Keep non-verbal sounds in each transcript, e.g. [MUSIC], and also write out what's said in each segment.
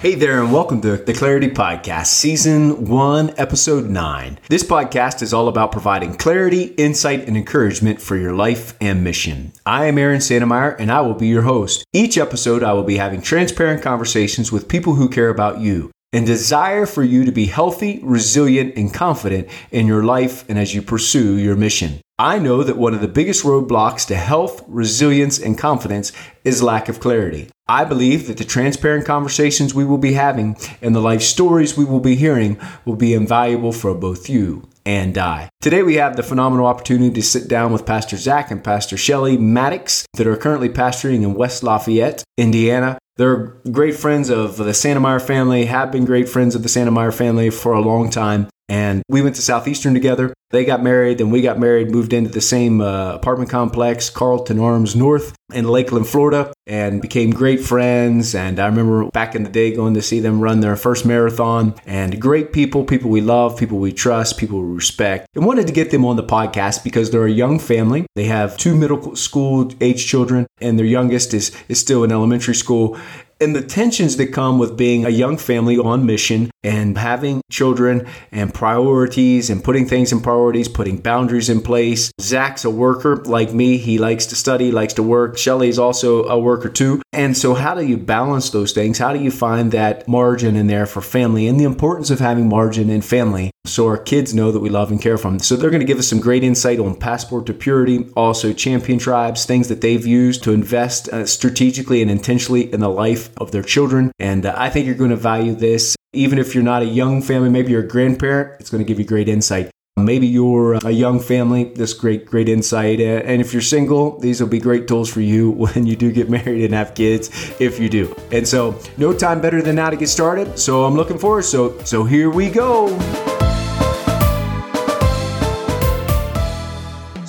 Hey there, and welcome to the Clarity Podcast, Season 1, Episode 9. This podcast is all about providing clarity, insight, and encouragement for your life and mission. I am Aaron Santemeyer, and I will be your host. Each episode, I will be having transparent conversations with people who care about you and desire for you to be healthy, resilient, and confident in your life and as you pursue your mission. I know that one of the biggest roadblocks to health, resilience, and confidence is lack of clarity. I believe that the transparent conversations we will be having and the life stories we will be hearing will be invaluable for both you and I. Today we have the phenomenal opportunity to sit down with Pastor Zach and Pastor Shellie Maddox that are currently pastoring in West Lafayette, Indiana. They're great friends of the Santemeyer family, have been great friends of the Santemeyer family for a long time. And we went to Southeastern together. They got married, then we got married, moved into the same uh, apartment complex, Carlton Arms North in Lakeland, Florida, and became great friends. And I remember back in the day going to see them run their first marathon. And great people, people we love, people we trust, people we respect. And wanted to get them on the podcast because they're a young family. They have two middle school age children, and their youngest is, is still in elementary school and the tensions that come with being a young family on mission and having children and priorities and putting things in priorities, putting boundaries in place. Zach's a worker like me. He likes to study, likes to work. Shellie's also a worker too. And so, how do you balance those things? How do you find that margin in there for family and the importance of having margin in family so our kids know that we love and care for them? So, they're going to give us some great insight on Passport to Purity, also Champion Tribes, things that they've used to invest uh, strategically and intentionally in the life of their children. And uh, I think you're going to value this. Even if you're not a young family, maybe you're a grandparent, it's going to give you great insight. Maybe you're a young family, this great, great insight. Uh, and if you're single, these will be great tools for you [LAUGHS] when you do get [LAUGHS] married and have kids, if you do. And so, no time better than now to get started. So I'm looking forward. So, so here we go.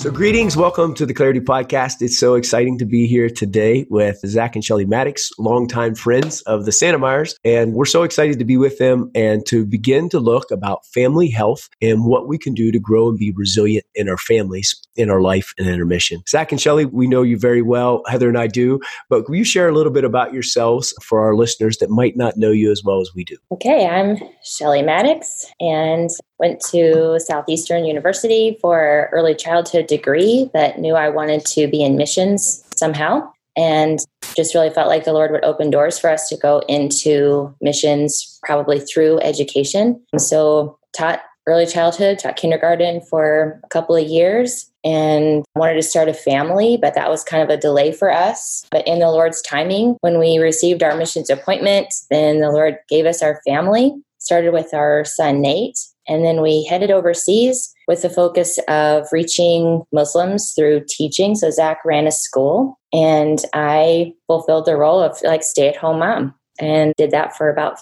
So, greetings. Welcome to the Clarity Podcast. It's so exciting to be here today with Zach and Shellie Maddox, longtime friends of the Santemeyers. And we're so excited to be with them and to begin to look about family health and what we can do to grow and be resilient in our families, in our life, and intermission. Zach and Shellie, we know you very well. Heather and I do. But will you share a little bit about yourselves for our listeners that might not know you as well as we do? Okay, I'm Shellie Maddox, and went to Southeastern University for early childhood degree, but knew I wanted to be in missions somehow. And just really felt like the Lord would open doors for us to go into missions probably through education. So taught early childhood, taught kindergarten for a couple of years and wanted to start a family, but that was kind of a delay for us. But in the Lord's timing, when we received our missions appointment, then the Lord gave us our family. Started with our son Nate, and then we headed overseas with the focus of reaching Muslims through teaching. So Zach ran a school, and I fulfilled the role of like stay at home mom and did that for about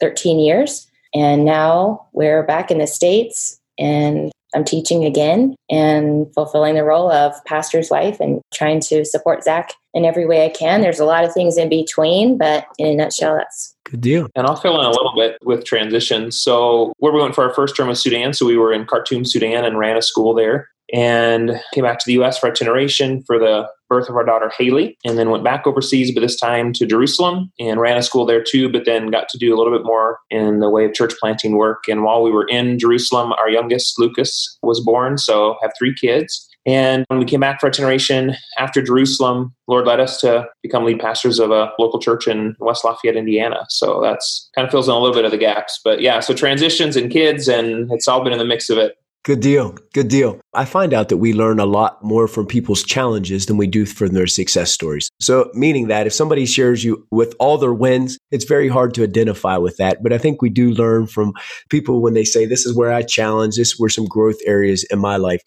13 years. And now we're back in the States and I'm teaching again and fulfilling the role of pastor's wife and trying to support Zach in every way I can. There's a lot of things in between, but in a nutshell, that's good deal. And I'll fill in a little bit with transition. So, where we went for our first term of Sudan, so we were in Khartoum, Sudan, and ran a school there and came back to the US for itineration for the birth of our daughter Haley, and then went back overseas, but this time to Jerusalem and ran a school there too, but then got to do a little bit more in the way of church planting work. And while we were in Jerusalem, our youngest, Lucas, was born, so have three kids. And when we came back for itineration after Jerusalem, Lord led us to become lead pastors of a local church in West Lafayette, Indiana. So that's kind of fills in a little bit of the gaps. But yeah, so transitions and kids, and it's all been in the mix of it. Good deal. Good deal. I find out that we learn a lot more from people's challenges than we do from their success stories. So, meaning that if somebody shares you with all their wins, it's very hard to identify with that. But I think we do learn from people when they say, This is where I challenge, this were some growth areas in my life.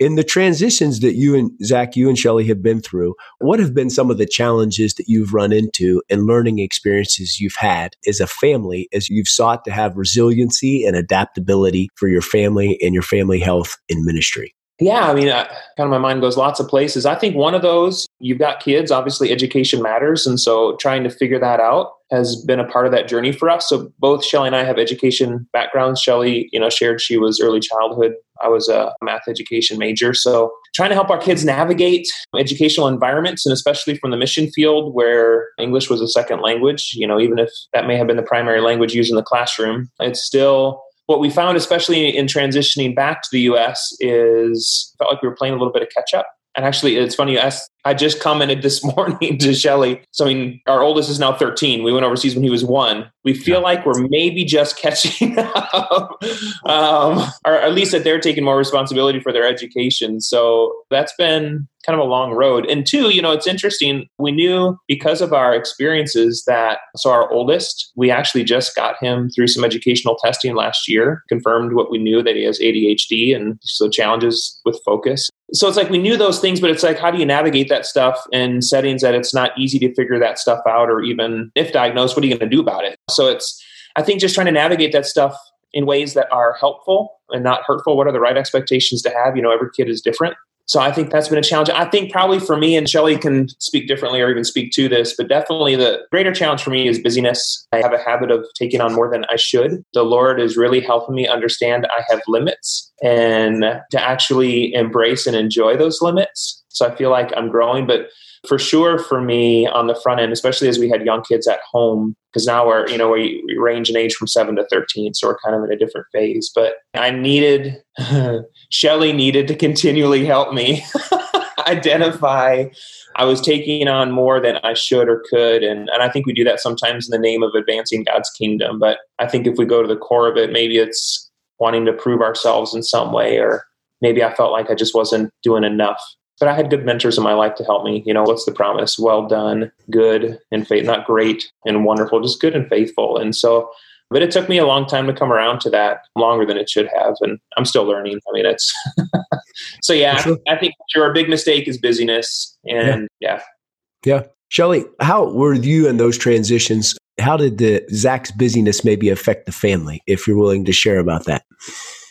In the transitions that you and Zach, you and Shellie have been through, what have been some of the challenges that you've run into and learning experiences you've had as a family as you've sought to have resiliency and adaptability for your family and your family health in ministry? Yeah, I mean, uh, kind of my mind goes lots of places. I think one of those, you've got kids, obviously education matters. And so trying to figure that out has been a part of that journey for us. So both Shellie and I have education backgrounds. Shellie, you know, shared she was early childhood. I was a math education major. So trying to help our kids navigate educational environments and especially from the mission field where English was a second language, you know, even if that may have been the primary language used in the classroom, it's still what we found, especially in transitioning back to the US, is felt like we were playing a little bit of catch up. And actually, it's funny you asked. I just commented this [LAUGHS] morning to Shellie. So, I mean, our oldest is now 13. We went overseas when he was one. We feel like we're maybe just [LAUGHS] catching up, um, or at least that they're taking more responsibility for their education. So, that's been kind of a long road. And two, you know, it's interesting. We knew because of our experiences that, so our oldest, we actually just got him through some educational testing last year, confirmed what we knew that he has ADHD and so challenges with focus so it's like we knew those things, but it's like, how do you navigate that stuff in settings that it's not easy to figure that stuff out, or even if diagnosed, what are you going to do about it? So it's, I think, just trying to navigate that stuff in ways that are helpful and not hurtful. What are the right expectations to have? You know, every kid is different. So I think that's been a challenge. I think probably for me, and Shellie can speak differently or even speak to this, but definitely the greater challenge for me is busyness. I have a habit of taking on more than I should. The Lord is really helping me understand I have limits and to actually embrace and enjoy those limits. So I feel like I'm growing, but for sure for me on the front end, especially as we had young kids at home, because now we're, you know, we, we, range in age from seven to 13. So we're kind of in a different phase. But I needed, [LAUGHS] Shellie needed to continually help me [LAUGHS] identify I was taking on more than I should or could. And, and I think we do that sometimes in the name of advancing God's kingdom. But I think if we go to the core of it, maybe it's wanting to prove ourselves in some way, or maybe I felt like I just wasn't doing enough but I had good mentors in my life to help me. You know, what's the promise? Well done, good and faith, not great and wonderful, just good and faithful. And so, but it took me a long time to come around to that, longer than it should have. And I'm still learning. I mean, it's [LAUGHS] so yeah, sure. I think sure a big mistake is busyness. And yeah. Yeah. yeah. Shellie, how were you in those transitions? How did the Zach's busyness maybe affect the family, if you're willing to share about that?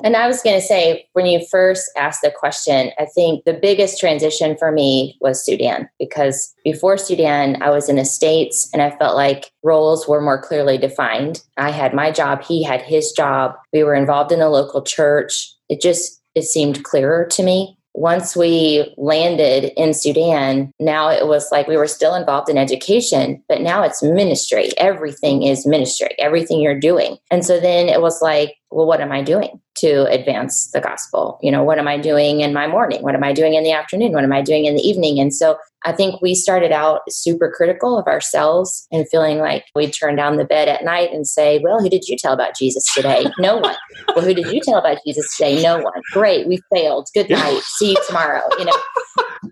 And I was going to say, when you first asked the question, I think the biggest transition for me was Sudan because before Sudan, I was in the States and I felt like roles were more clearly defined. I had my job, he had his job. We were involved in the local church. It just, it seemed clearer to me once we landed in Sudan, now it was like we were still involved in education, but now it's ministry. Everything is ministry, everything you're doing. And so then it was like, well, what am I doing to advance the gospel? You know, what am I doing in my morning? What am I doing in the afternoon? What am I doing in the evening? And so I think we started out super critical of ourselves and feeling like we'd turn down the bed at night and say, Well, who did you tell about Jesus today? No one. well, who did you tell about Jesus today? No one. Great. We failed. Good night. See you tomorrow. You know,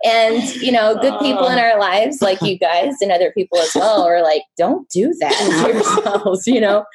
and, you know, good people in oh. our lives, like you guys and other people as well, are like, Don't do that to [LAUGHS] yourselves, you know?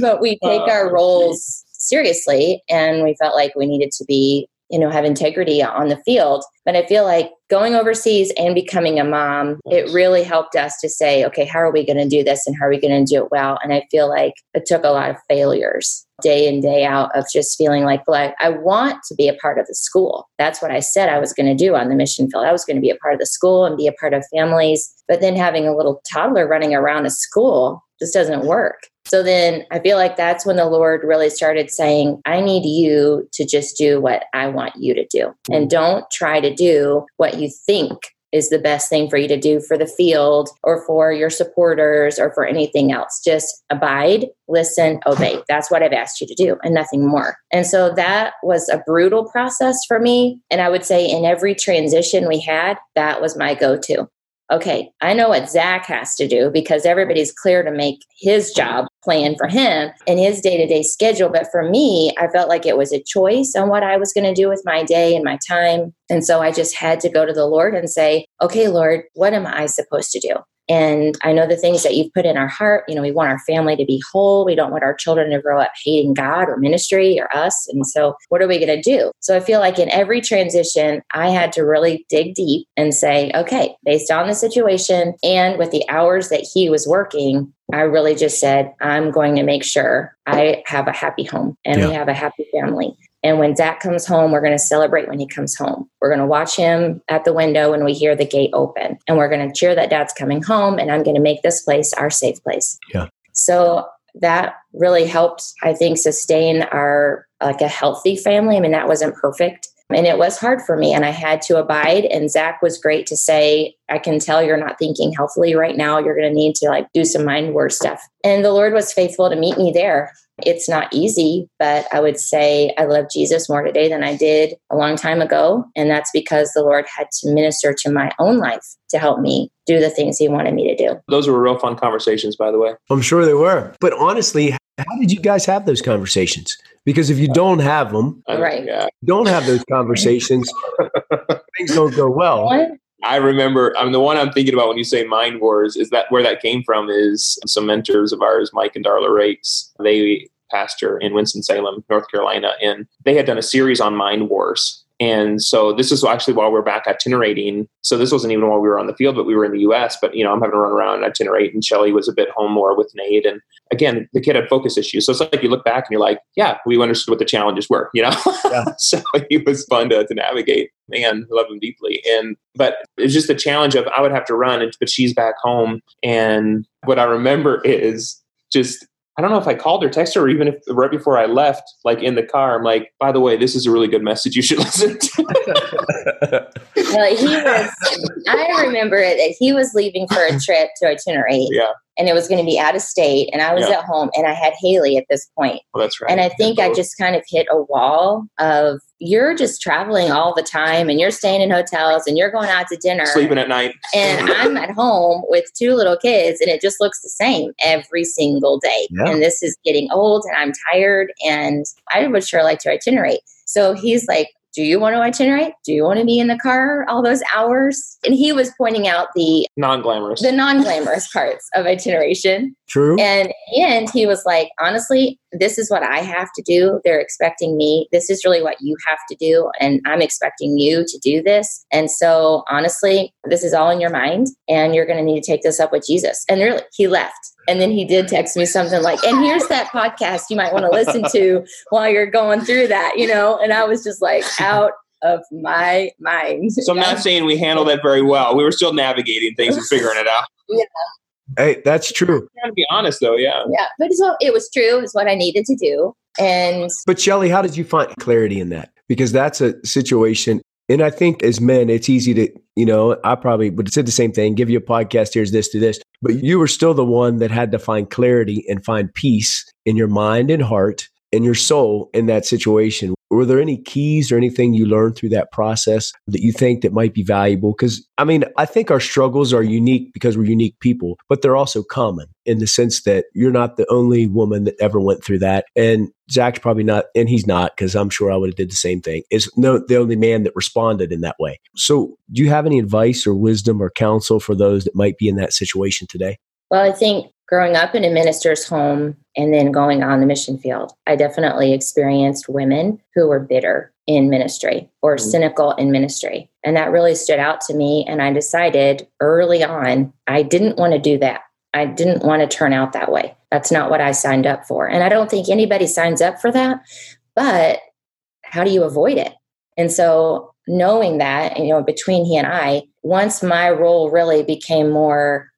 But we take our oh, roles seriously and we felt like we needed to be you know have integrity on the field. But i feel like going overseas and becoming a mom it really helped us to say okay how are we going to do this and how are we going to do it well? And i feel like it took a lot of failures day in day out of just feeling like well I, I want to be a part of the school. That's what i said i was going to do on the mission field. I was going to be a part of the school and be a part of families. But then having a little toddler running around a school just doesn't work. So then I feel like that's when the Lord really started saying, I need you to just do what I want you to do. And mm. don't try to do what you think is the best thing for you to do for the field or for your supporters or for anything else. Just abide, listen, obey. That's what I've asked you to do and nothing more. And so that was a brutal process for me. And I would say in every transition we had, that was my go to okay, I know what Zach has to do because everybody's clear to make his job plan for him and his day to day schedule. But for me, I felt like it was a choice on what I was going to do with my day and my time. And so I just had to go to the Lord and say, okay, Lord, what am I supposed to do? And I know the things that you've put in our heart. You know, we want our family to be whole. We don't want our children to grow up hating God or ministry or us. And so, what are we going to do? So, I feel like in every transition, I had to really dig deep and say, okay, based on the situation and with the hours that he was working, I really just said, I'm going to make sure I have a happy home and yeah. we have a happy family. And when Zach comes home, we're going to celebrate when he comes home. We're going to watch him at the window when we hear the gate open. And we're going to cheer that dad's coming home. And I'm going to make this place our safe place. Yeah. So that really helped, I think, sustain our like a healthy family. I mean, that wasn't perfect. And it was hard for me, and I had to abide. And Zach was great to say, I can tell you're not thinking healthily right now. You're going to need to like do some Mind Wars stuff. And the Lord was faithful to meet me there. It's not easy, but I would say I love Jesus more today than I did a long time ago. And that's because the Lord had to minister to my own life to help me do the things He wanted me to do. Those were real fun conversations, by the way. I'm sure they were. But honestly, how did you guys have those conversations? Because if you don't have them, right, don't have those conversations, [LAUGHS] things don't go well. What? I remember, I mean, the one I'm thinking about when you say Mind Wars is that where that came from is some mentors of ours, Mike and Darla Rates. They pastor in Winston-Salem, North Carolina, and they had done a series on Mind Wars. And so this is actually while we're back itinerating. So this wasn't even while we were on the field, but we were in the US. But you know, I'm having to run around and itinerate, and Shellie was a bit home more with Nate. And again, the kid had focus issues. So it's like you look back and you're like, yeah, we understood what the challenges were, you know? [LAUGHS] Yeah. so it was fun to, to navigate. Man, love him deeply. And but it's just the challenge of I would have to run, but she's back home. And what I remember is just I don't know if I called or texted her, or even if right before I left, like in the car, I'm like, by the way, this is a really good message. You should [LAUGHS] listen to. well, he was, I remember it that he was leaving for a trip to itinerate. Yeah and it was going to be out of state and i was yeah. at home and i had haley at this point. Well, that's right. And i think i just kind of hit a wall of you're just traveling all the time and you're staying in hotels and you're going out to dinner. Sleeping at night. And [LAUGHS] i'm at home with two little kids and it just looks the same every single day. Yeah. and this is getting old and i'm tired and i would sure like to itinerate. So he's like do you want to itinerate? Do you want to be in the car all those hours? And he was pointing out the non-glamorous, the non-glamorous parts of itineration. True. And and he was like, honestly, this is what I have to do. They're expecting me. This is really what you have to do, and I'm expecting you to do this. And so, honestly, this is all in your mind, and you're going to need to take this up with Jesus. And really, he left. And then he did text me something like, and here's that podcast you might want to listen to while you're going through that, you know? And I was just like out of my mind. So I'm not saying we handled that very well. We were still navigating things and figuring it out. [LAUGHS] Yeah. Hey, that's true. to be honest though, yeah. Yeah. But so it was true, it's what I needed to do. And But Shellie, how did you find clarity in that? Because that's a situation and I think as men, it's easy to, you know, I probably would have said the same thing, give you a podcast, here's this, do this. But you were still the one that had to find clarity and find peace in your mind and heart and your soul in that situation. Were there any keys or anything you learned through that process that you think that might be valuable? Because I mean, I think our struggles are unique because we're unique people, but they're also common in the sense that you're not the only woman that ever went through that. And Zach's probably not, and he's not, because I'm sure I would have did the same thing. Is no the only man that responded in that way. So do you have any advice or wisdom or counsel for those that might be in that situation today? Well, I think growing up in a minister's home and then going on the mission field, I definitely experienced women who were bitter in ministry or mm-hmm. cynical in ministry. And that really stood out to me. And I decided early on, I didn't want to do that. I didn't want to turn out that way. That's not what I signed up for. And I don't think anybody signs up for that. But how do you avoid it? And so knowing that, you know, between he and I, once my role really became more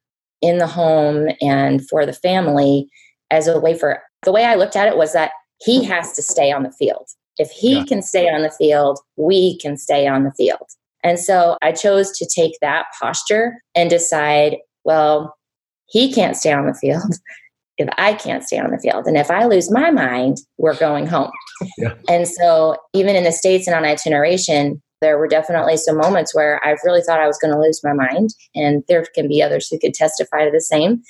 in the home and for the family as a way for the way I looked at it was that he has to stay on the field. If he yeah. can stay on the field, we can stay on the field. And so I chose to take that posture and decide, well, he can't stay on the field [LAUGHS] if I can't stay on the field. And if I lose my mind, we're going home. Yeah. And so even in the States and on itineration, there were definitely some moments where I really thought I was going to lose my mind. And there can be others who could testify to the same.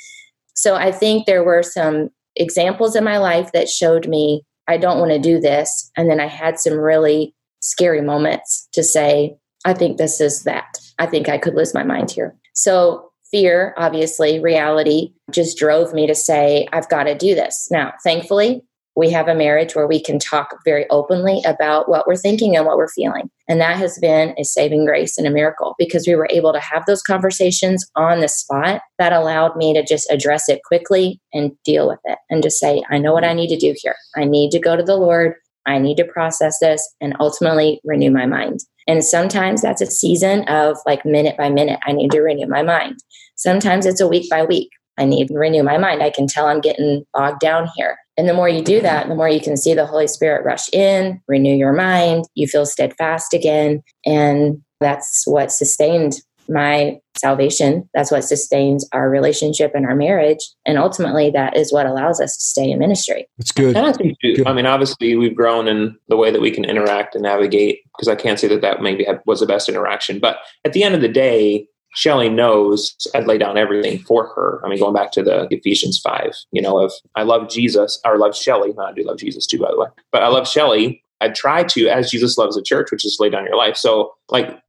So I think there were some examples in my life that showed me I don't want to do this. And then I had some really scary moments to say, I think this is that. I think I could lose my mind here. So fear, obviously, reality just drove me to say, I've got to do this. Now, thankfully, we have a marriage where we can talk very openly about what we're thinking and what we're feeling. And that has been a saving grace and a miracle because we were able to have those conversations on the spot that allowed me to just address it quickly and deal with it and just say, I know what I need to do here. I need to go to the Lord I need to process this and ultimately renew my mind. And sometimes that's a season of like minute by minute, I need to renew my mind. Sometimes it's a week by week. I need to renew my mind. I can tell I'm getting bogged down here. And the more you do that, the more you can see the Holy Spirit rush in, renew your mind, you feel steadfast again. And that's what sustained my salvation. That's what sustains our relationship and our marriage. And ultimately, that is what allows us to stay in ministry. That's good. I, think I mean, obviously, we've grown in the way that we can interact and navigate because I can't say that that maybe had, was the best interaction. But at the end of the day, Shellie knows I'd lay down everything for her. I mean, going back to the Ephesians 5, you know, of I love Jesus or love Shellie. I do love Jesus too, by the way. But I love Shellie. I try to, as Jesus loves the church, which is lay down your life. So, like,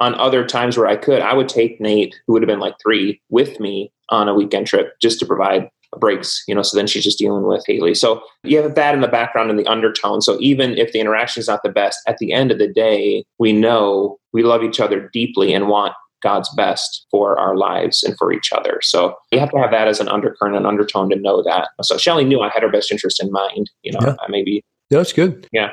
on other times where I could, I would take Nate, who would have been like three, with me on a weekend trip just to provide breaks, you know, so then she's just dealing with Haley. So you have that in the background in the undertone. So even if the interaction is not the best, at the end of the day, we know we love each other deeply and want God's best for our lives and for each other. So you have to have that as an undercurrent and undertone to know that. So Shellie knew I had her best interest in mind. You know, yeah. maybe. That's good. Yeah.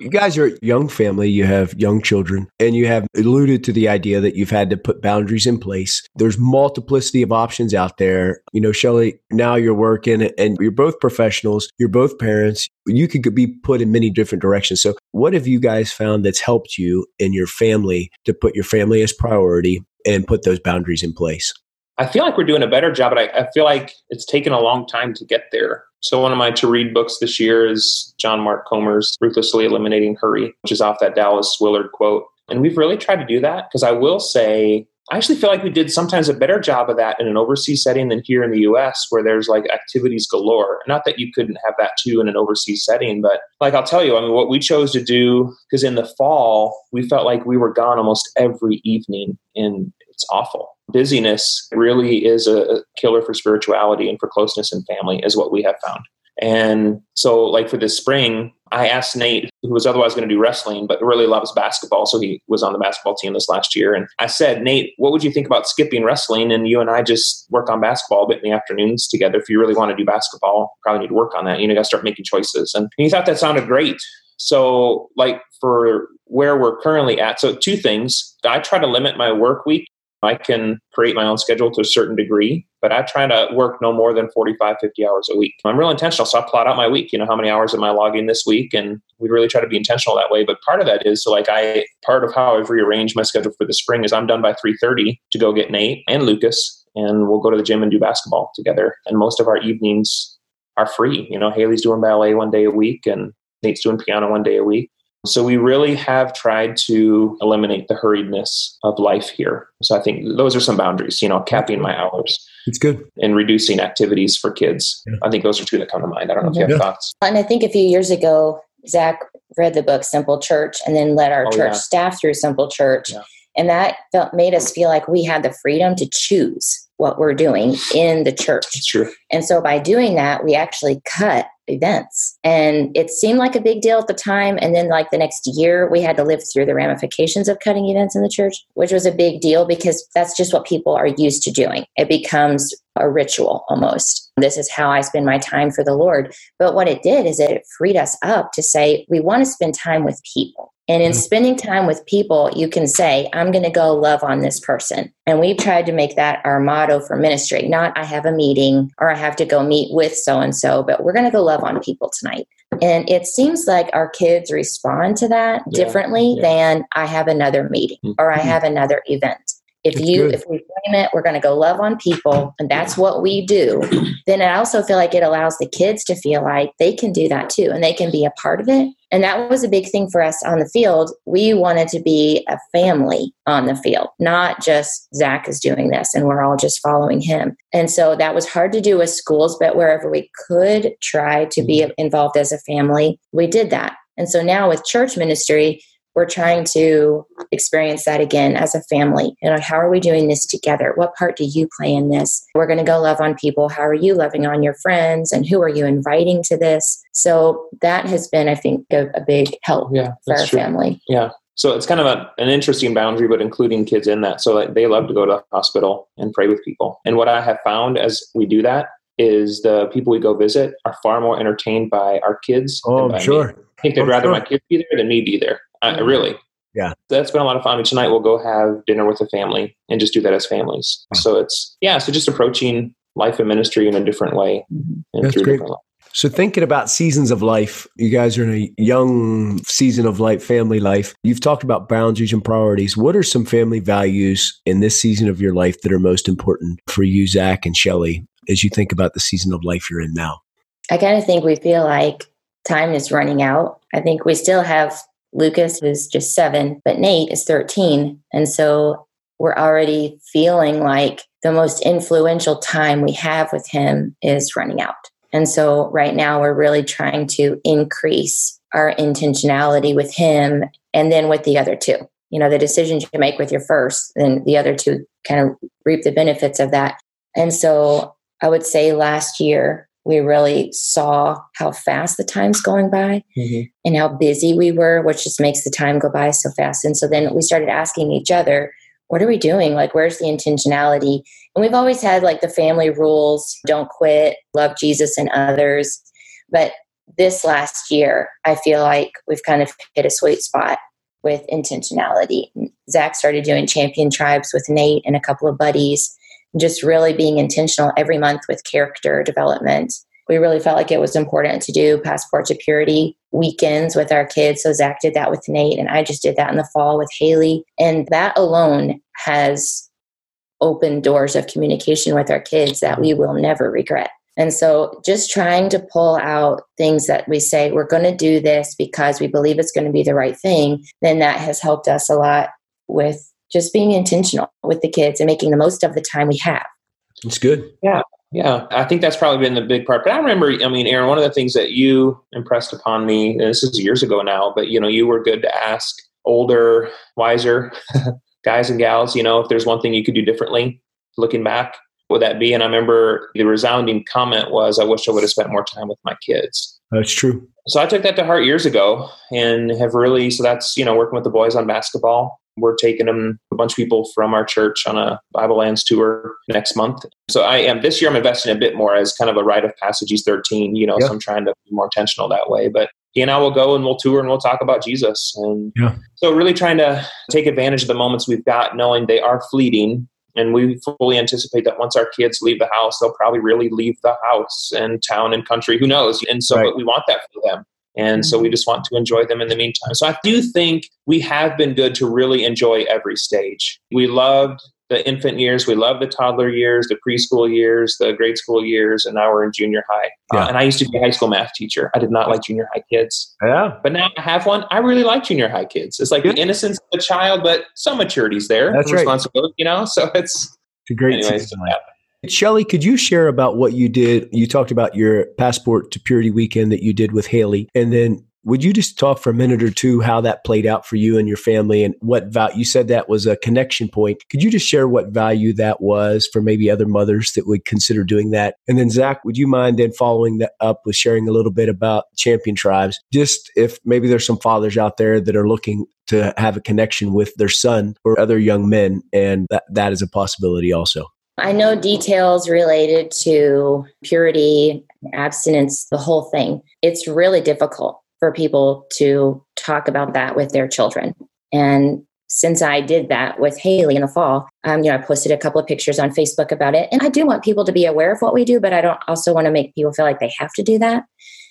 You guys are a young family, you have young children, and you have alluded to the idea that you've had to put boundaries in place. There's multiplicity of options out there. You know, Shellie, now you're working and you're both professionals, you're both parents. You could be put in many different directions. So, what have you guys found that's helped you in your family to put your family as priority and put those boundaries in place? I feel like we're doing a better job, but I, I feel like it's taken a long time to get there. So one of my to read books this year is John Mark Comer's Ruthlessly Eliminating Hurry, which is off that Dallas Willard quote. And we've really tried to do that because I will say I actually feel like we did sometimes a better job of that in an overseas setting than here in the US, where there's like activities galore. Not that you couldn't have that too in an overseas setting, but like I'll tell you, I mean, what we chose to do, because in the fall, we felt like we were gone almost every evening, and it's awful busyness really is a killer for spirituality and for closeness and family, is what we have found. And so, like for this spring, I asked Nate, who was otherwise going to do wrestling, but really loves basketball. So he was on the basketball team this last year. And I said, Nate, what would you think about skipping wrestling? And you and I just work on basketball a bit in the afternoons together. If you really want to do basketball, probably need to work on that. You know, got to start making choices. And he thought that sounded great. So, like for where we're currently at, so two things. I try to limit my work week I can create my own schedule to a certain degree, but I try to work no more than 45, 50 hours a week. I'm real intentional. So I plot out my week, you know, how many hours am I logging this week? And we really try to be intentional that way. But part of that is so like I, part of how I've rearranged my schedule for the spring is I'm done by 3.30 to go get Nate and Lucas and we'll go to the gym and do basketball together. And most of our evenings are free. You know, Haley's doing ballet one day a week and Nate's doing piano one day a week. So we really have tried to eliminate the hurriedness of life here. So I think those are some boundaries, you know, capping my hours. It's good. And reducing activities for kids. Yeah. I think those are two that come to mind. I don't know if you have yeah. thoughts. And I think a few years ago, Zach read the book Simple Church and then led our oh, church yeah. staff through Simple Church. And that felt made us feel like we had the freedom to choose what we're doing in the church. That's true. And so by doing that, we actually cut events. And it seemed like a big deal at the time. And then, like the next year, we had to live through the ramifications of cutting events in the church, which was a big deal because that's just what people are used to doing. It becomes a ritual almost. This is how I spend my time for the Lord. But what it did is it freed us up to say, we want to spend time with people. And in mm-hmm. spending time with people, you can say, I'm going to go love on this person. And we've tried to make that our motto for ministry. Not, I have a meeting or I have to go meet with so and so, but we're going to go love on people tonight. And it seems like our kids respond to that yeah, differently yeah. than I have another meeting or I mm-hmm. have another event. If you good. if we frame it, we're going to go love on people, and that's what we do. Then I also feel like it allows the kids to feel like they can do that too, and they can be a part of it. And that was a big thing for us on the field. We wanted to be a family on the field, not just Zach is doing this and we're all just following him. And so that was hard to do with schools, but wherever we could try to be involved as a family, we did that. And so now with church ministry, we're trying to experience that again as a family. You know, how are we doing this together? What part do you play in this? We're going to go love on people. How are you loving on your friends? And who are you inviting to this? So that has been, I think, a, a big help yeah, for our true. family. Yeah. So it's kind of a, an interesting boundary, but including kids in that. So like they love to go to the hospital and pray with people. And what I have found as we do that is the people we go visit are far more entertained by our kids. Oh, I'm sure. Me. I think they'd I'm rather sure. my kids be there than me be there. I, really. Yeah. That's been a lot of fun. I mean, tonight we'll go have dinner with the family and just do that as families. Wow. So it's, yeah, so just approaching life and ministry in a different way. And mm-hmm. That's through great. different life. So, thinking about seasons of life, you guys are in a young season of life, family life. You've talked about boundaries and priorities. What are some family values in this season of your life that are most important for you, Zach and Shelly, as you think about the season of life you're in now? I kind of think we feel like time is running out. I think we still have Lucas, who's just seven, but Nate is 13. And so we're already feeling like the most influential time we have with him is running out. And so right now we're really trying to increase our intentionality with him and then with the other two. You know, the decisions you make with your first, then the other two kind of reap the benefits of that. And so I would say last year we really saw how fast the time's going by mm-hmm. and how busy we were, which just makes the time go by so fast. And so then we started asking each other, what are we doing? Like, where's the intentionality? And we've always had like the family rules don't quit, love Jesus and others. But this last year, I feel like we've kind of hit a sweet spot with intentionality. Zach started doing champion tribes with Nate and a couple of buddies, just really being intentional every month with character development we really felt like it was important to do passport to purity weekends with our kids. So Zach did that with Nate, and I just did that in the fall with Haley. And that alone has opened doors of communication with our kids that we will never regret. And so just trying to pull out things that we say, we're going to do this because we believe it's going to be the right thing, then that has helped us a lot with just being intentional with the kids and making the most of the time we have. It's good. Yeah, Yeah. I think that's probably been the big part. But I remember, I mean, Aaron, one of the things that you impressed upon me, and this is years ago now, but you know, you were good to ask older, wiser [LAUGHS] guys and gals, you know, if there's one thing you could do differently looking back, what would that be? And I remember the resounding comment was, I wish I would have spent more time with my kids. That's true. So I took that to heart years ago and have really, so that's, you know, working with the boys on basketball. We're taking them, a bunch of people from our church on a Bible Lands tour next month. So I am, this year I'm investing a bit more as kind of a rite of passage. He's 13, you know, Yeah. so I'm trying to be more intentional that way. But he and I will go and we'll tour and we'll talk about Jesus. And Yeah. so really trying to take advantage of the moments we've got, knowing they are fleeting. And we fully anticipate that once our kids leave the house, they'll probably really leave the house and town and country. Who knows? And so Right. but we want that for them. And so we just want to enjoy them in the meantime. So I do think we have been good to really enjoy every stage. We loved the infant years, we loved the toddler years, the preschool years, the grade school years, and now we're in junior high. Uh, and I used to be a high school math teacher. I did not like junior high kids. Yeah. But now I have one. I really like junior high kids. It's like Yeah. the innocence of a child, but some maturity's there. That's some right. responsibility, you know? So it's, It's a great anyways. season. Shellie, could you share about what you did? You talked about your passport to purity weekend that you did with Haley. And then would you just talk for a minute or two how that played out for you and your family and what value you said that was a connection point. Could you just share what value that was for maybe other mothers that would consider doing that? And then Zach, would you mind then following that up with sharing a little bit about champion tribes? Just if maybe there's some fathers out there that are looking to have a connection with their son or other young men, and that, that is a possibility also. I know details related to purity, abstinence, the whole thing. It's really difficult for people to talk about that with their children. And since I did that with Haley in the fall, um, you know, I posted a couple of pictures on Facebook about it. And I do want people to be aware of what we do, but I don't also want to make people feel like they have to do that.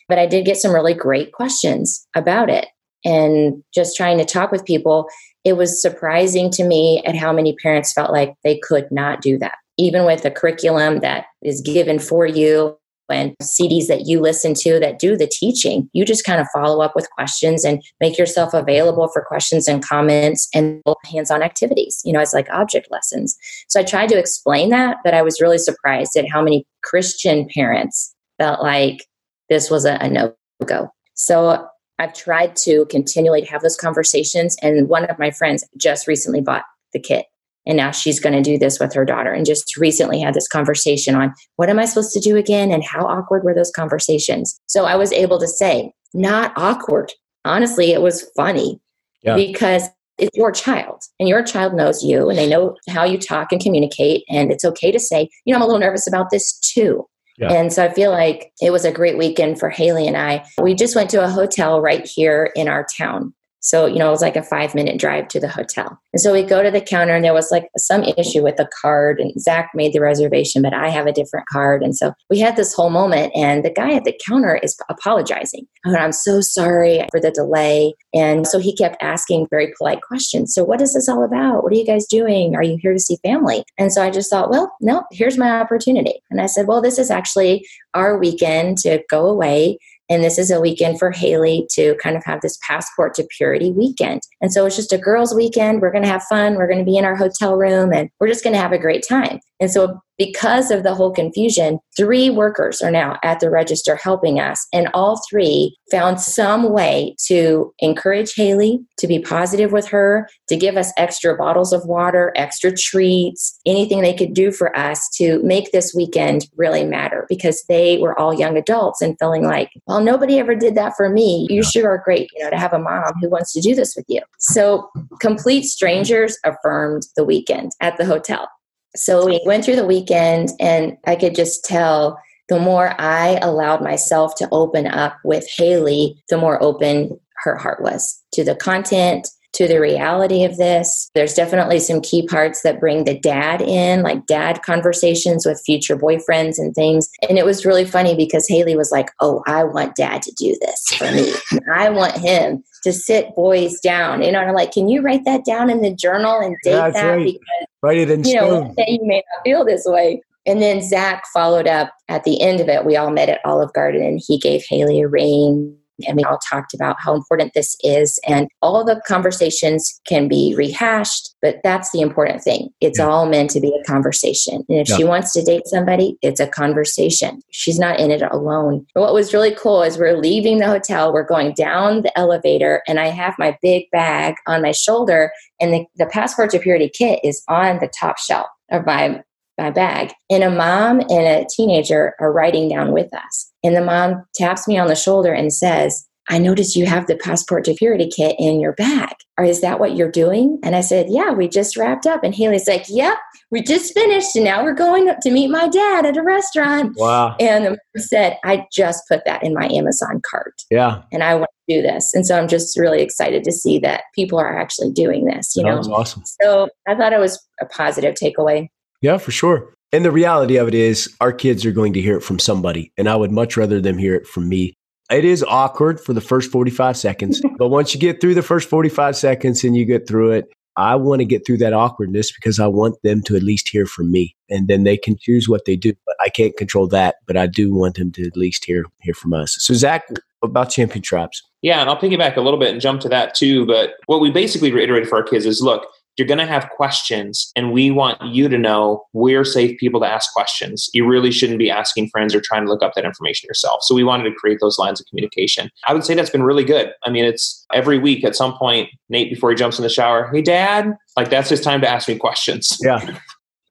But I did get some really great questions about it. And just trying to talk with people, it was surprising to me at how many parents felt like they could not do that even with a curriculum that is given for you and CDs that you listen to that do the teaching, you just kind of follow up with questions and make yourself available for questions and comments and hands on activities, you know, it's like object lessons. So I tried to explain that, but I was really surprised at how many Christian parents felt like this was a, a no go. So I've tried to continually have those conversations. And one of my friends just recently bought the kit and now she's going to do this with her daughter and just recently had this conversation on what am i supposed to do again and how awkward were those conversations so i was able to say not awkward honestly it was funny Yeah. because it's your child and your child knows you and they know how you talk and communicate and it's okay to say you know i'm a little nervous about this too Yeah. And so I feel like it was a great weekend for Haley and I. We just went to a hotel right here in our town. So, you know, it was like a five minute drive to the hotel. And so we go to the counter and there was like some issue with the card and Zach made the reservation, but I have a different card. And so we had this whole moment and the guy at the counter is apologizing. I'm so sorry for the delay. And so he kept asking very polite questions. So what is this all about? What are you guys doing? Are you here to see family? And so I just thought, well, no, here's my opportunity. And I said, well, this is actually our weekend to go away and this is a weekend for Haley to kind of have this passport to purity weekend. And so it's just a girls' weekend. We're going to have fun. We're going to be in our hotel room and we're just going to have a great time. And so because of the whole confusion, three workers are now at the register helping us, and all three found some way to encourage Haley to be positive with her, to give us extra bottles of water, extra treats, anything they could do for us to make this weekend really matter because they were all young adults and feeling like, well, nobody ever did that for me. You sure are great, you know, to have a mom who wants to do this with you. So complete strangers affirmed the weekend at the hotel. So we went through the weekend, and I could just tell the more I allowed myself to open up with Haley, the more open her heart was to the content, to the reality of this. There's definitely some key parts that bring the dad in, like dad conversations with future boyfriends and things. And it was really funny because Haley was like, Oh, I want dad to do this for me. I want him to sit boys down. You know, and I'm like, Can you write that down in the journal and date yeah, that? Right. Because, write it in you know, you may not feel this way. And then Zach followed up at the end of it. We all met at Olive Garden and he gave Haley a ring and we all talked about how important this is. And all the conversations can be rehashed, but that's the important thing. It's yeah. all meant to be a conversation. And if yeah. she wants to date somebody, it's a conversation. She's not in it alone. But what was really cool is we're leaving the hotel, we're going down the elevator, and I have my big bag on my shoulder, and the, the passport to purity kit is on the top shelf of my my bag. And a mom and a teenager are riding down with us. And the mom taps me on the shoulder and says, I noticed you have the passport to purity kit in your bag. Or is that what you're doing? And I said, Yeah, we just wrapped up. And Haley's like, Yep, we just finished. And now we're going to meet my dad at a restaurant. Wow. And the mom said, I just put that in my Amazon cart. Yeah. And I want to do this. And so I'm just really excited to see that people are actually doing this, you that know. Awesome. So I thought it was a positive takeaway. Yeah, for sure. And the reality of it is, our kids are going to hear it from somebody. And I would much rather them hear it from me. It is awkward for the first 45 seconds. [LAUGHS] but once you get through the first 45 seconds and you get through it, I want to get through that awkwardness because I want them to at least hear from me. And then they can choose what they do. But I can't control that. But I do want them to at least hear hear from us. So Zach, about champion tribes. Yeah, and I'll piggyback a little bit and jump to that too. But what we basically reiterated for our kids is look, you're going to have questions and we want you to know we're safe people to ask questions. You really shouldn't be asking friends or trying to look up that information yourself. So we wanted to create those lines of communication. I would say that's been really good. I mean it's every week at some point nate before he jumps in the shower hey dad. Like that's his time to ask me questions. Yeah. [LAUGHS]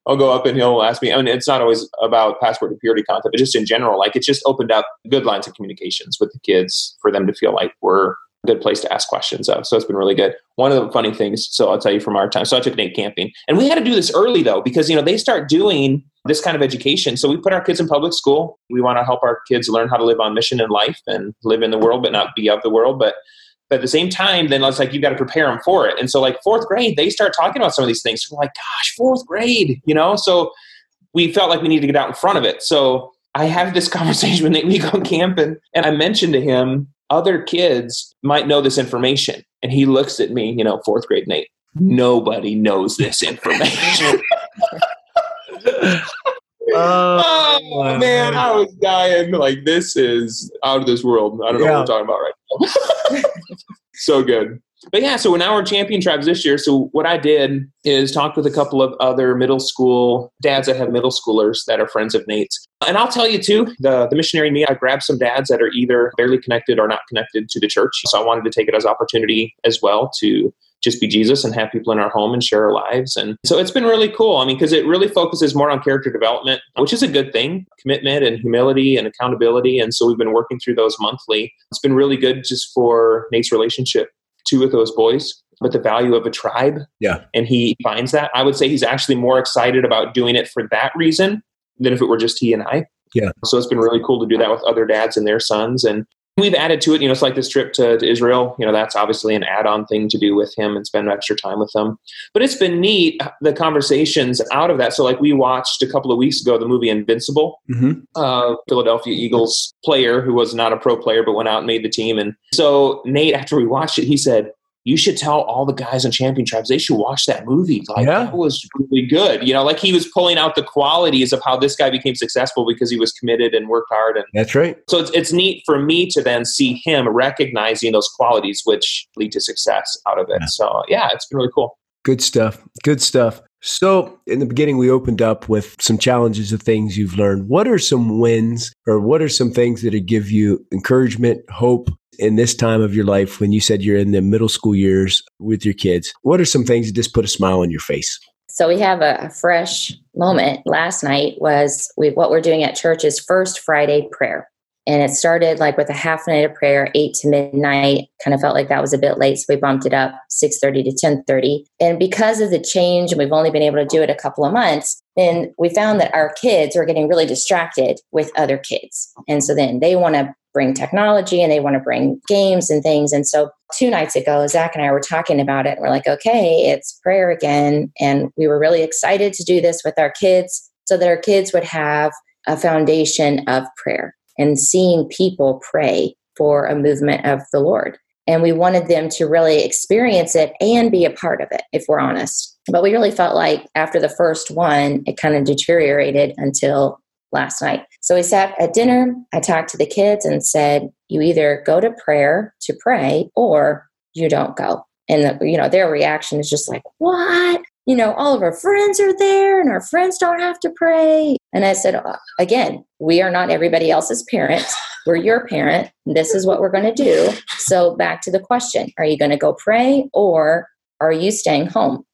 I'll go up and he'll ask me. I mean, it's not always about passport to purity content, but just in general, like it's just opened up good lines of communications with the kids for them to feel like we're good place to ask questions of. So it's been really good. One of the funny things, so I'll tell you from our time. So I took Nate camping, and we had to do this early though because you know they start doing this kind of education. So we put our kids in public school. We want to help our kids learn how to live on mission in life and live in the world, but not be of the world. But but at the same time, then it's like you've got to prepare them for it. And so like fourth grade, they start talking about some of these things. we're like, gosh, fourth grade, you know. So we felt like we needed to get out in front of it. So I had this [LAUGHS] conversation with Nate. We go camping, and I mentioned to him other kids might know this information. And he looks at me, you know, fourth grade Nate. Nobody knows this information. [LAUGHS] [LAUGHS] oh, oh, man, I was dying. Like this is out of this world. I don't know what we're talking about right now. [LAUGHS] so good but yeah, so now we're champion tribes this year. So what I did is talked with a couple of other middle school dads that have middle schoolers that are friends of Nate's. And I'll tell you too, the, the missionary me, I grabbed some dads that are either barely connected or not connected to the church. So I wanted to take it as opportunity as well to just be Jesus and have people in our home and share our lives. And so it's been really cool. I mean, because it really focuses more on character development, which is a good thing commitment and humility and accountability. And so we've been working through those monthly. It's been really good just for Nate's relationship two of those boys but the value of a tribe. Yeah. And he finds that. I would say he's actually more excited about doing it for that reason than if it were just he and I. Yeah. So it's been really cool to do that with other dads and their sons. And we've added to it. You know, it's like this trip to, to Israel. You know, that's obviously an add-on thing to do with him and spend extra time with him. But it's been neat the conversations out of that. So, like we watched a couple of weeks ago the movie Invincible. Mm-hmm. Uh, Philadelphia Eagles player who was not a pro player but went out and made the team. And so Nate, after we watched it, he said, you should tell all the guys on Champion Tribes they should watch that movie. Like Yeah. that was really good. You know, like he was pulling out the qualities of how this guy became successful because he was committed and worked hard. And That's right. so it's it's neat for me to then see him recognizing those qualities which lead to success out of it. Yeah. So yeah, it's been really cool. Good stuff. Good stuff. So, in the beginning, we opened up with some challenges of things you've learned. What are some wins or what are some things that give you encouragement, hope in this time of your life when you said you're in the middle school years with your kids? What are some things that just put a smile on your face? So we have a, a fresh moment. Last night was we, what we're doing at church is First Friday prayer. And it started like with a half night of prayer, eight to midnight. Kind of felt like that was a bit late, so we bumped it up six thirty to ten thirty. And because of the change, and we've only been able to do it a couple of months, then we found that our kids are getting really distracted with other kids, and so then they want to bring technology and they want to bring games and things. And so two nights ago, Zach and I were talking about it. And we're like, okay, it's prayer again, and we were really excited to do this with our kids so that our kids would have a foundation of prayer and seeing people pray for a movement of the Lord. And we wanted them to really experience it and be a part of it, if we're honest. But we really felt like after the first one, it kind of deteriorated until last night. So we sat at dinner. I talked to the kids and said, You either go to prayer to pray or you don't go. And, the, you know, their reaction is just like, What? You know, all of our friends are there and our friends don't have to pray. And I said, "Uh, Again, we are not everybody else's parent. We're your parent. This is what we're going to do. So back to the question Are you going to go pray or are you staying home?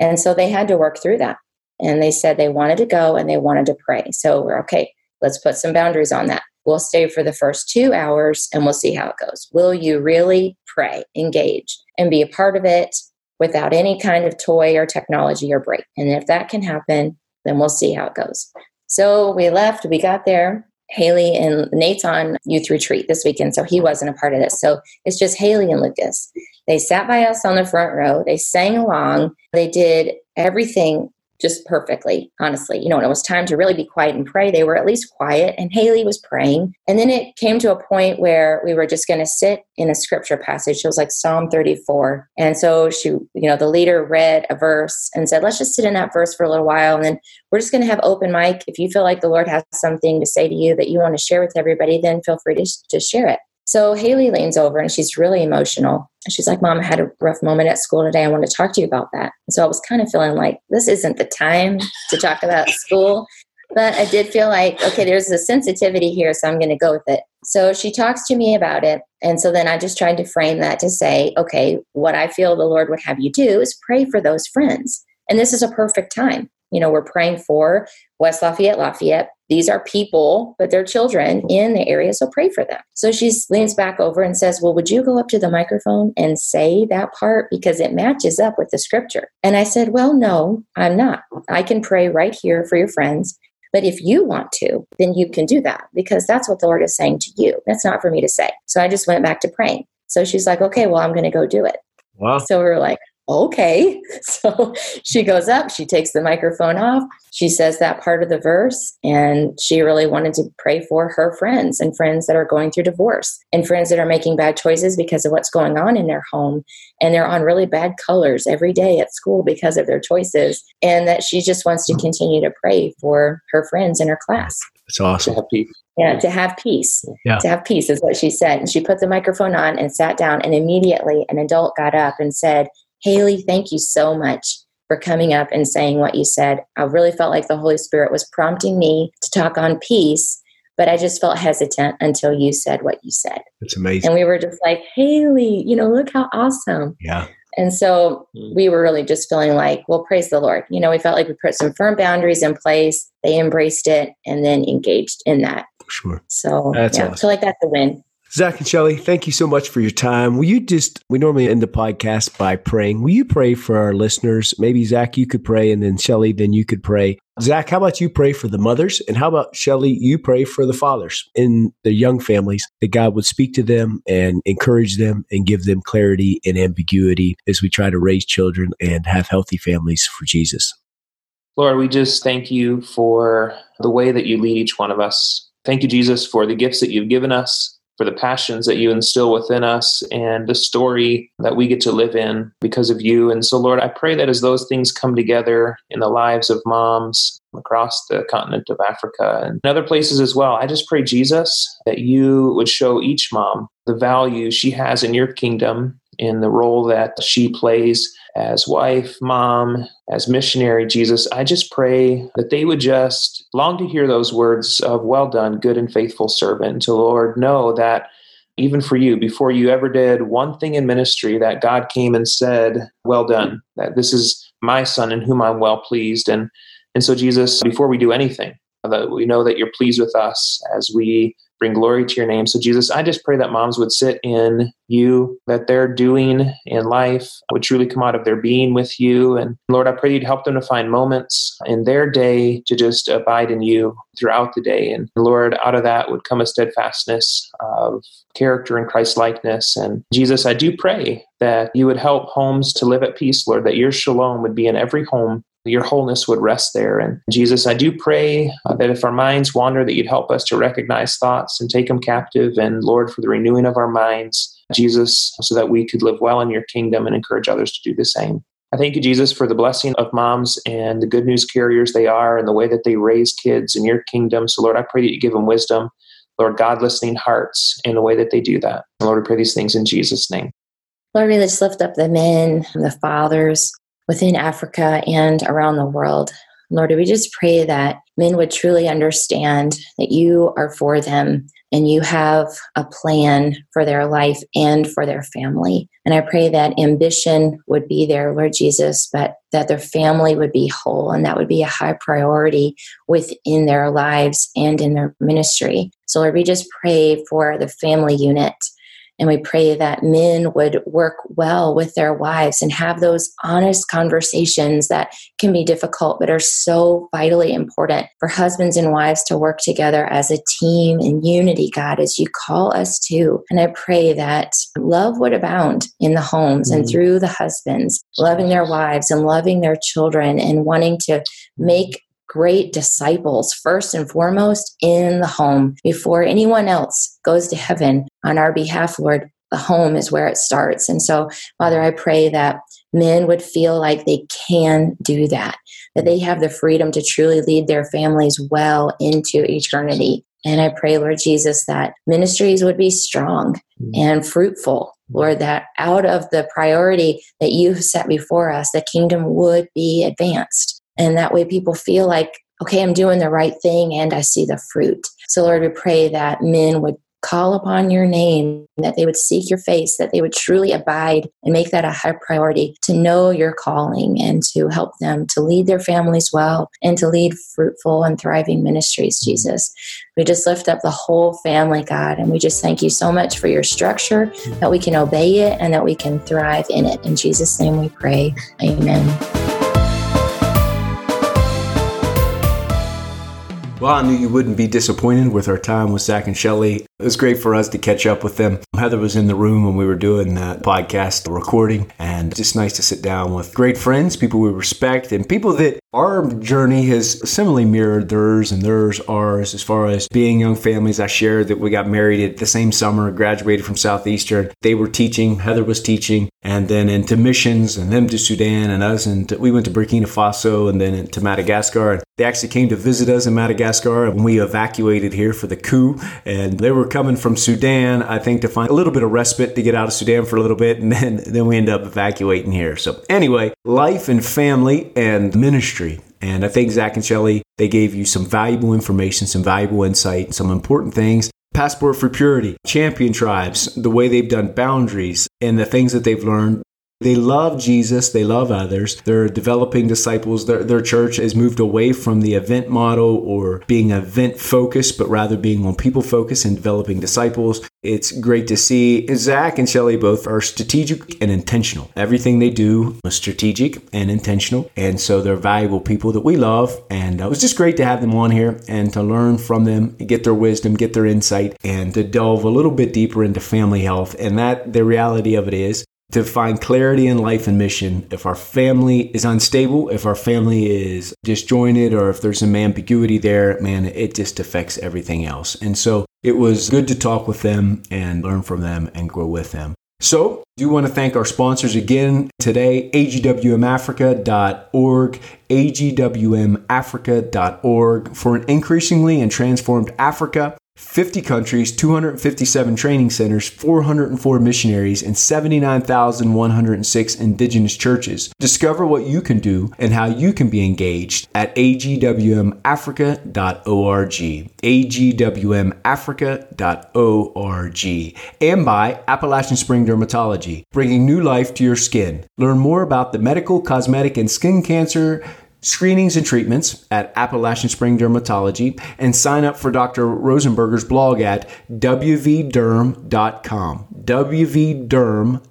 And so they had to work through that. And they said they wanted to go and they wanted to pray. So we're okay, let's put some boundaries on that. We'll stay for the first two hours and we'll see how it goes. Will you really pray, engage, and be a part of it without any kind of toy or technology or break? And if that can happen, then we'll see how it goes. So we left, we got there. Haley and Nate's on youth retreat this weekend, so he wasn't a part of this. So it's just Haley and Lucas. They sat by us on the front row. They sang along. They did everything just perfectly, honestly. You know, when it was time to really be quiet and pray, they were at least quiet, and Haley was praying. And then it came to a point where we were just going to sit in a scripture passage. It was like Psalm 34. And so she, you know, the leader read a verse and said, let's just sit in that verse for a little while. And then we're just going to have open mic. If you feel like the Lord has something to say to you that you want to share with everybody, then feel free to, to share it. So Haley leans over and she's really emotional. And she's like, Mom, I had a rough moment at school today. I want to talk to you about that. And so I was kind of feeling like this isn't the time to talk about school. But I did feel like, okay, there's a sensitivity here, so I'm going to go with it. So she talks to me about it. And so then I just tried to frame that to say, okay, what I feel the Lord would have you do is pray for those friends. And this is a perfect time. You know, we're praying for West Lafayette, Lafayette. These are people, but they're children in the area, so pray for them. So she leans back over and says, Well, would you go up to the microphone and say that part? Because it matches up with the scripture. And I said, Well, no, I'm not. I can pray right here for your friends. But if you want to, then you can do that because that's what the Lord is saying to you. That's not for me to say. So I just went back to praying. So she's like, Okay, well, I'm going to go do it. Wow. So we were like, okay. [LAUGHS] So she goes up, she takes the microphone off, she says that part of the verse, and she really wanted to pray for her friends and friends that are going through divorce and friends that are making bad choices because of what's going on in their home. And they're on really bad colors every day at school because of their choices. And that she just wants to continue to pray for her friends in her class. That's To awesome. have peace. Yeah, to have peace. Yeah. To have peace is what she said. And she put the microphone on and sat down, and immediately an adult got up and said, Haley, thank you so much for coming up and saying what you said. I really felt like the Holy Spirit was prompting me to talk on peace, but I just felt hesitant until you said what you said. That's amazing. And we were just like, Haley, you know, look how awesome. Yeah. And so we were really just feeling like, well, praise the Lord. You know, we felt like we put some firm boundaries in place. They embraced it and then engaged in that. For sure. So That's yeah, I awesome. feel like that's a win. Zach and Shellie, thank you so much for your time. Will you just, we normally end the podcast by praying. Will you pray for our listeners? Maybe Zach, you could pray, and then Shellie, then you could pray. Zach, how about you pray for the mothers? And how about Shellie, you pray for the fathers in the young families that God would speak to them and encourage them and give them clarity and ambiguity as we try to raise children and have healthy families for Jesus. Lord, we just thank you for the way that you lead each one of us. Thank you, Jesus, for the gifts that you've given us for the passions that you instill within us and the story that we get to live in because of you. And so, Lord, I pray that as those things come together in the lives of moms across the continent of Africa and other places as well, I just pray, Jesus, that you would show each mom the value she has in your kingdom in the role that she plays as wife, mom, as missionary, Jesus, I just pray that they would just long to hear those words of, Well done, good and faithful servant. To Lord, know that even for you, before you ever did one thing in ministry, that God came and said, Well done, that this is my son in whom I'm well pleased. And, and so, Jesus, before we do anything, that we know that you're pleased with us as we bring glory to your name. So, Jesus, I just pray that moms would sit in you, that their doing in life would truly come out of their being with you. And Lord, I pray you'd help them to find moments in their day to just abide in you throughout the day. And Lord, out of that would come a steadfastness of character and Christ likeness. And Jesus, I do pray that you would help homes to live at peace, Lord, that your shalom would be in every home your wholeness would rest there. And Jesus, I do pray uh, that if our minds wander, that you'd help us to recognize thoughts and take them captive. And Lord, for the renewing of our minds, Jesus, so that we could live well in your kingdom and encourage others to do the same. I thank you, Jesus, for the blessing of moms and the good news carriers they are and the way that they raise kids in your kingdom. So, Lord, I pray that you give them wisdom, Lord, God listening hearts in the way that they do that. Lord, I pray these things in Jesus' name. Lord, we just lift up the men, and the fathers, within Africa and around the world. Lord, we just pray that men would truly understand that you are for them and you have a plan for their life and for their family. And I pray that ambition would be there, Lord Jesus, but that their family would be whole and that would be a high priority within their lives and in their ministry. So, Lord, we just pray for the family unit and we pray that men would work well with their wives and have those honest conversations that can be difficult but are so vitally important for husbands and wives to work together as a team in unity, God, as you call us to. And I pray that love would abound in the homes mm-hmm. and through the husbands, loving their wives and loving their children and wanting to make great disciples first and foremost in the home before anyone else goes to heaven on our behalf, Lord. The home is where it starts. And so, Father, I pray that men would feel like they can do that, that they have the freedom to truly lead their families well into eternity. And I pray, Lord Jesus, that ministries would be strong mm. and fruitful. Lord, that out of the priority that you've set before us, the kingdom would be advanced. And that way people feel like, okay, I'm doing the right thing and I see the fruit. So, Lord, we pray that men would call upon your name, that they would seek your face, that they would truly abide and make that a high priority to know your calling and to help them to lead their families well and to lead fruitful and thriving ministries, Jesus. We just lift up the whole family, God, and we just thank you so much for your structure, that we can obey it and that we can thrive in it. In Jesus' name we pray. Amen. Well, I knew you wouldn't be disappointed with our time with Zach and Shellie. It was great for us to catch up with them. Heather was in the room when we were doing that podcast recording, and just nice to sit down with great friends, people we respect, and people that our journey has similarly mirrored theirs and theirs ours as far as being young families. I shared that we got married at the same summer, graduated from Southeastern. They were teaching, Heather was teaching, and then into missions, and them to Sudan, and us, and we went to Burkina Faso, and then to Madagascar. They actually came to visit us in Madagascar when we evacuated here for the coup, and they were were coming from Sudan, I think, to find a little bit of respite to get out of Sudan for a little bit, and then, [LAUGHS] then we end up evacuating here. So, anyway, life and family and ministry. And I think Zach and Shellie, they gave you some valuable information, some valuable insight, some important things. Passport for Purity, Champion Tribes, the way they've done boundaries, and the things that they've learned They love Jesus. They love others. They're developing disciples. Their, their church has moved away from the event model or being event focused, but rather being on people focused and developing disciples. It's great to see. Zach and Shellie both are strategic and intentional. Everything they do is strategic and intentional. And so they're valuable people that we love. And uh, it was just great to have them on here and to learn from them, get their wisdom, get their insight, and to delve a little bit deeper into family health. And that the reality of it is to find clarity in life and mission. If our family is unstable, if our family is disjointed, or if there's some ambiguity there, man, it just affects everything else. And so it was good to talk with them and learn from them and grow with them. So, do want to thank our sponsors again today agwmafrica.org, agwmafrica.org for an increasingly and transformed Africa 50 countries, 257 training centers, 404 missionaries, and 79,106 indigenous churches. Discover what you can do and how you can be engaged at agwmafrica.org. agwmafrica.org. And by Appalachian Spring Dermatology, bringing new life to your skin. Learn more about the medical, cosmetic, and skin cancer screenings and treatments at Appalachian Spring Dermatology, and sign up for Dr. Rosenberger's blog at wvderm.com. wvderm.com.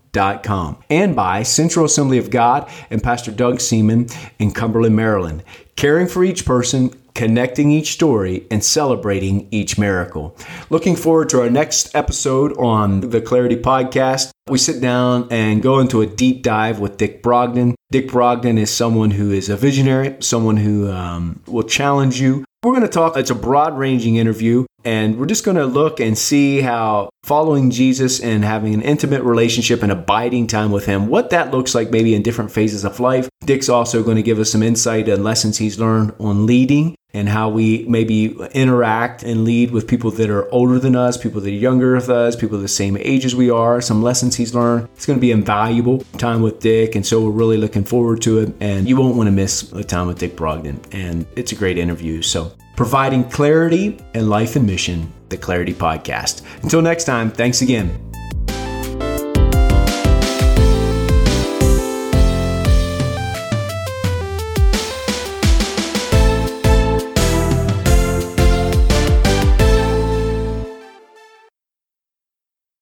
And by Central Assembly of God and Pastor Doug Seaman in Cumberland, Maryland. Caring for each person, connecting each story, and celebrating each miracle. Looking forward to our next episode on the Clarity Podcast. We sit down and go into a deep dive with Dick Brogden. Dick Brogden is someone who is a visionary, someone who um, will challenge you. We're going to talk, it's a broad ranging interview, and we're just going to look and see how following Jesus and having an intimate relationship and abiding time with Him, what that looks like maybe in different phases of life. Dick's also going to give us some insight and lessons he's learned on leading and how we maybe interact and lead with people that are older than us, people that are younger than us, people the same age as we are, some lessons he's learned. It's going to be invaluable time with Dick, and so we're really looking forward to it. And you won't want to miss a time with Dick Brogden, and it's a great interview. So, providing clarity and life and mission, the Clarity Podcast. Until next time, thanks again.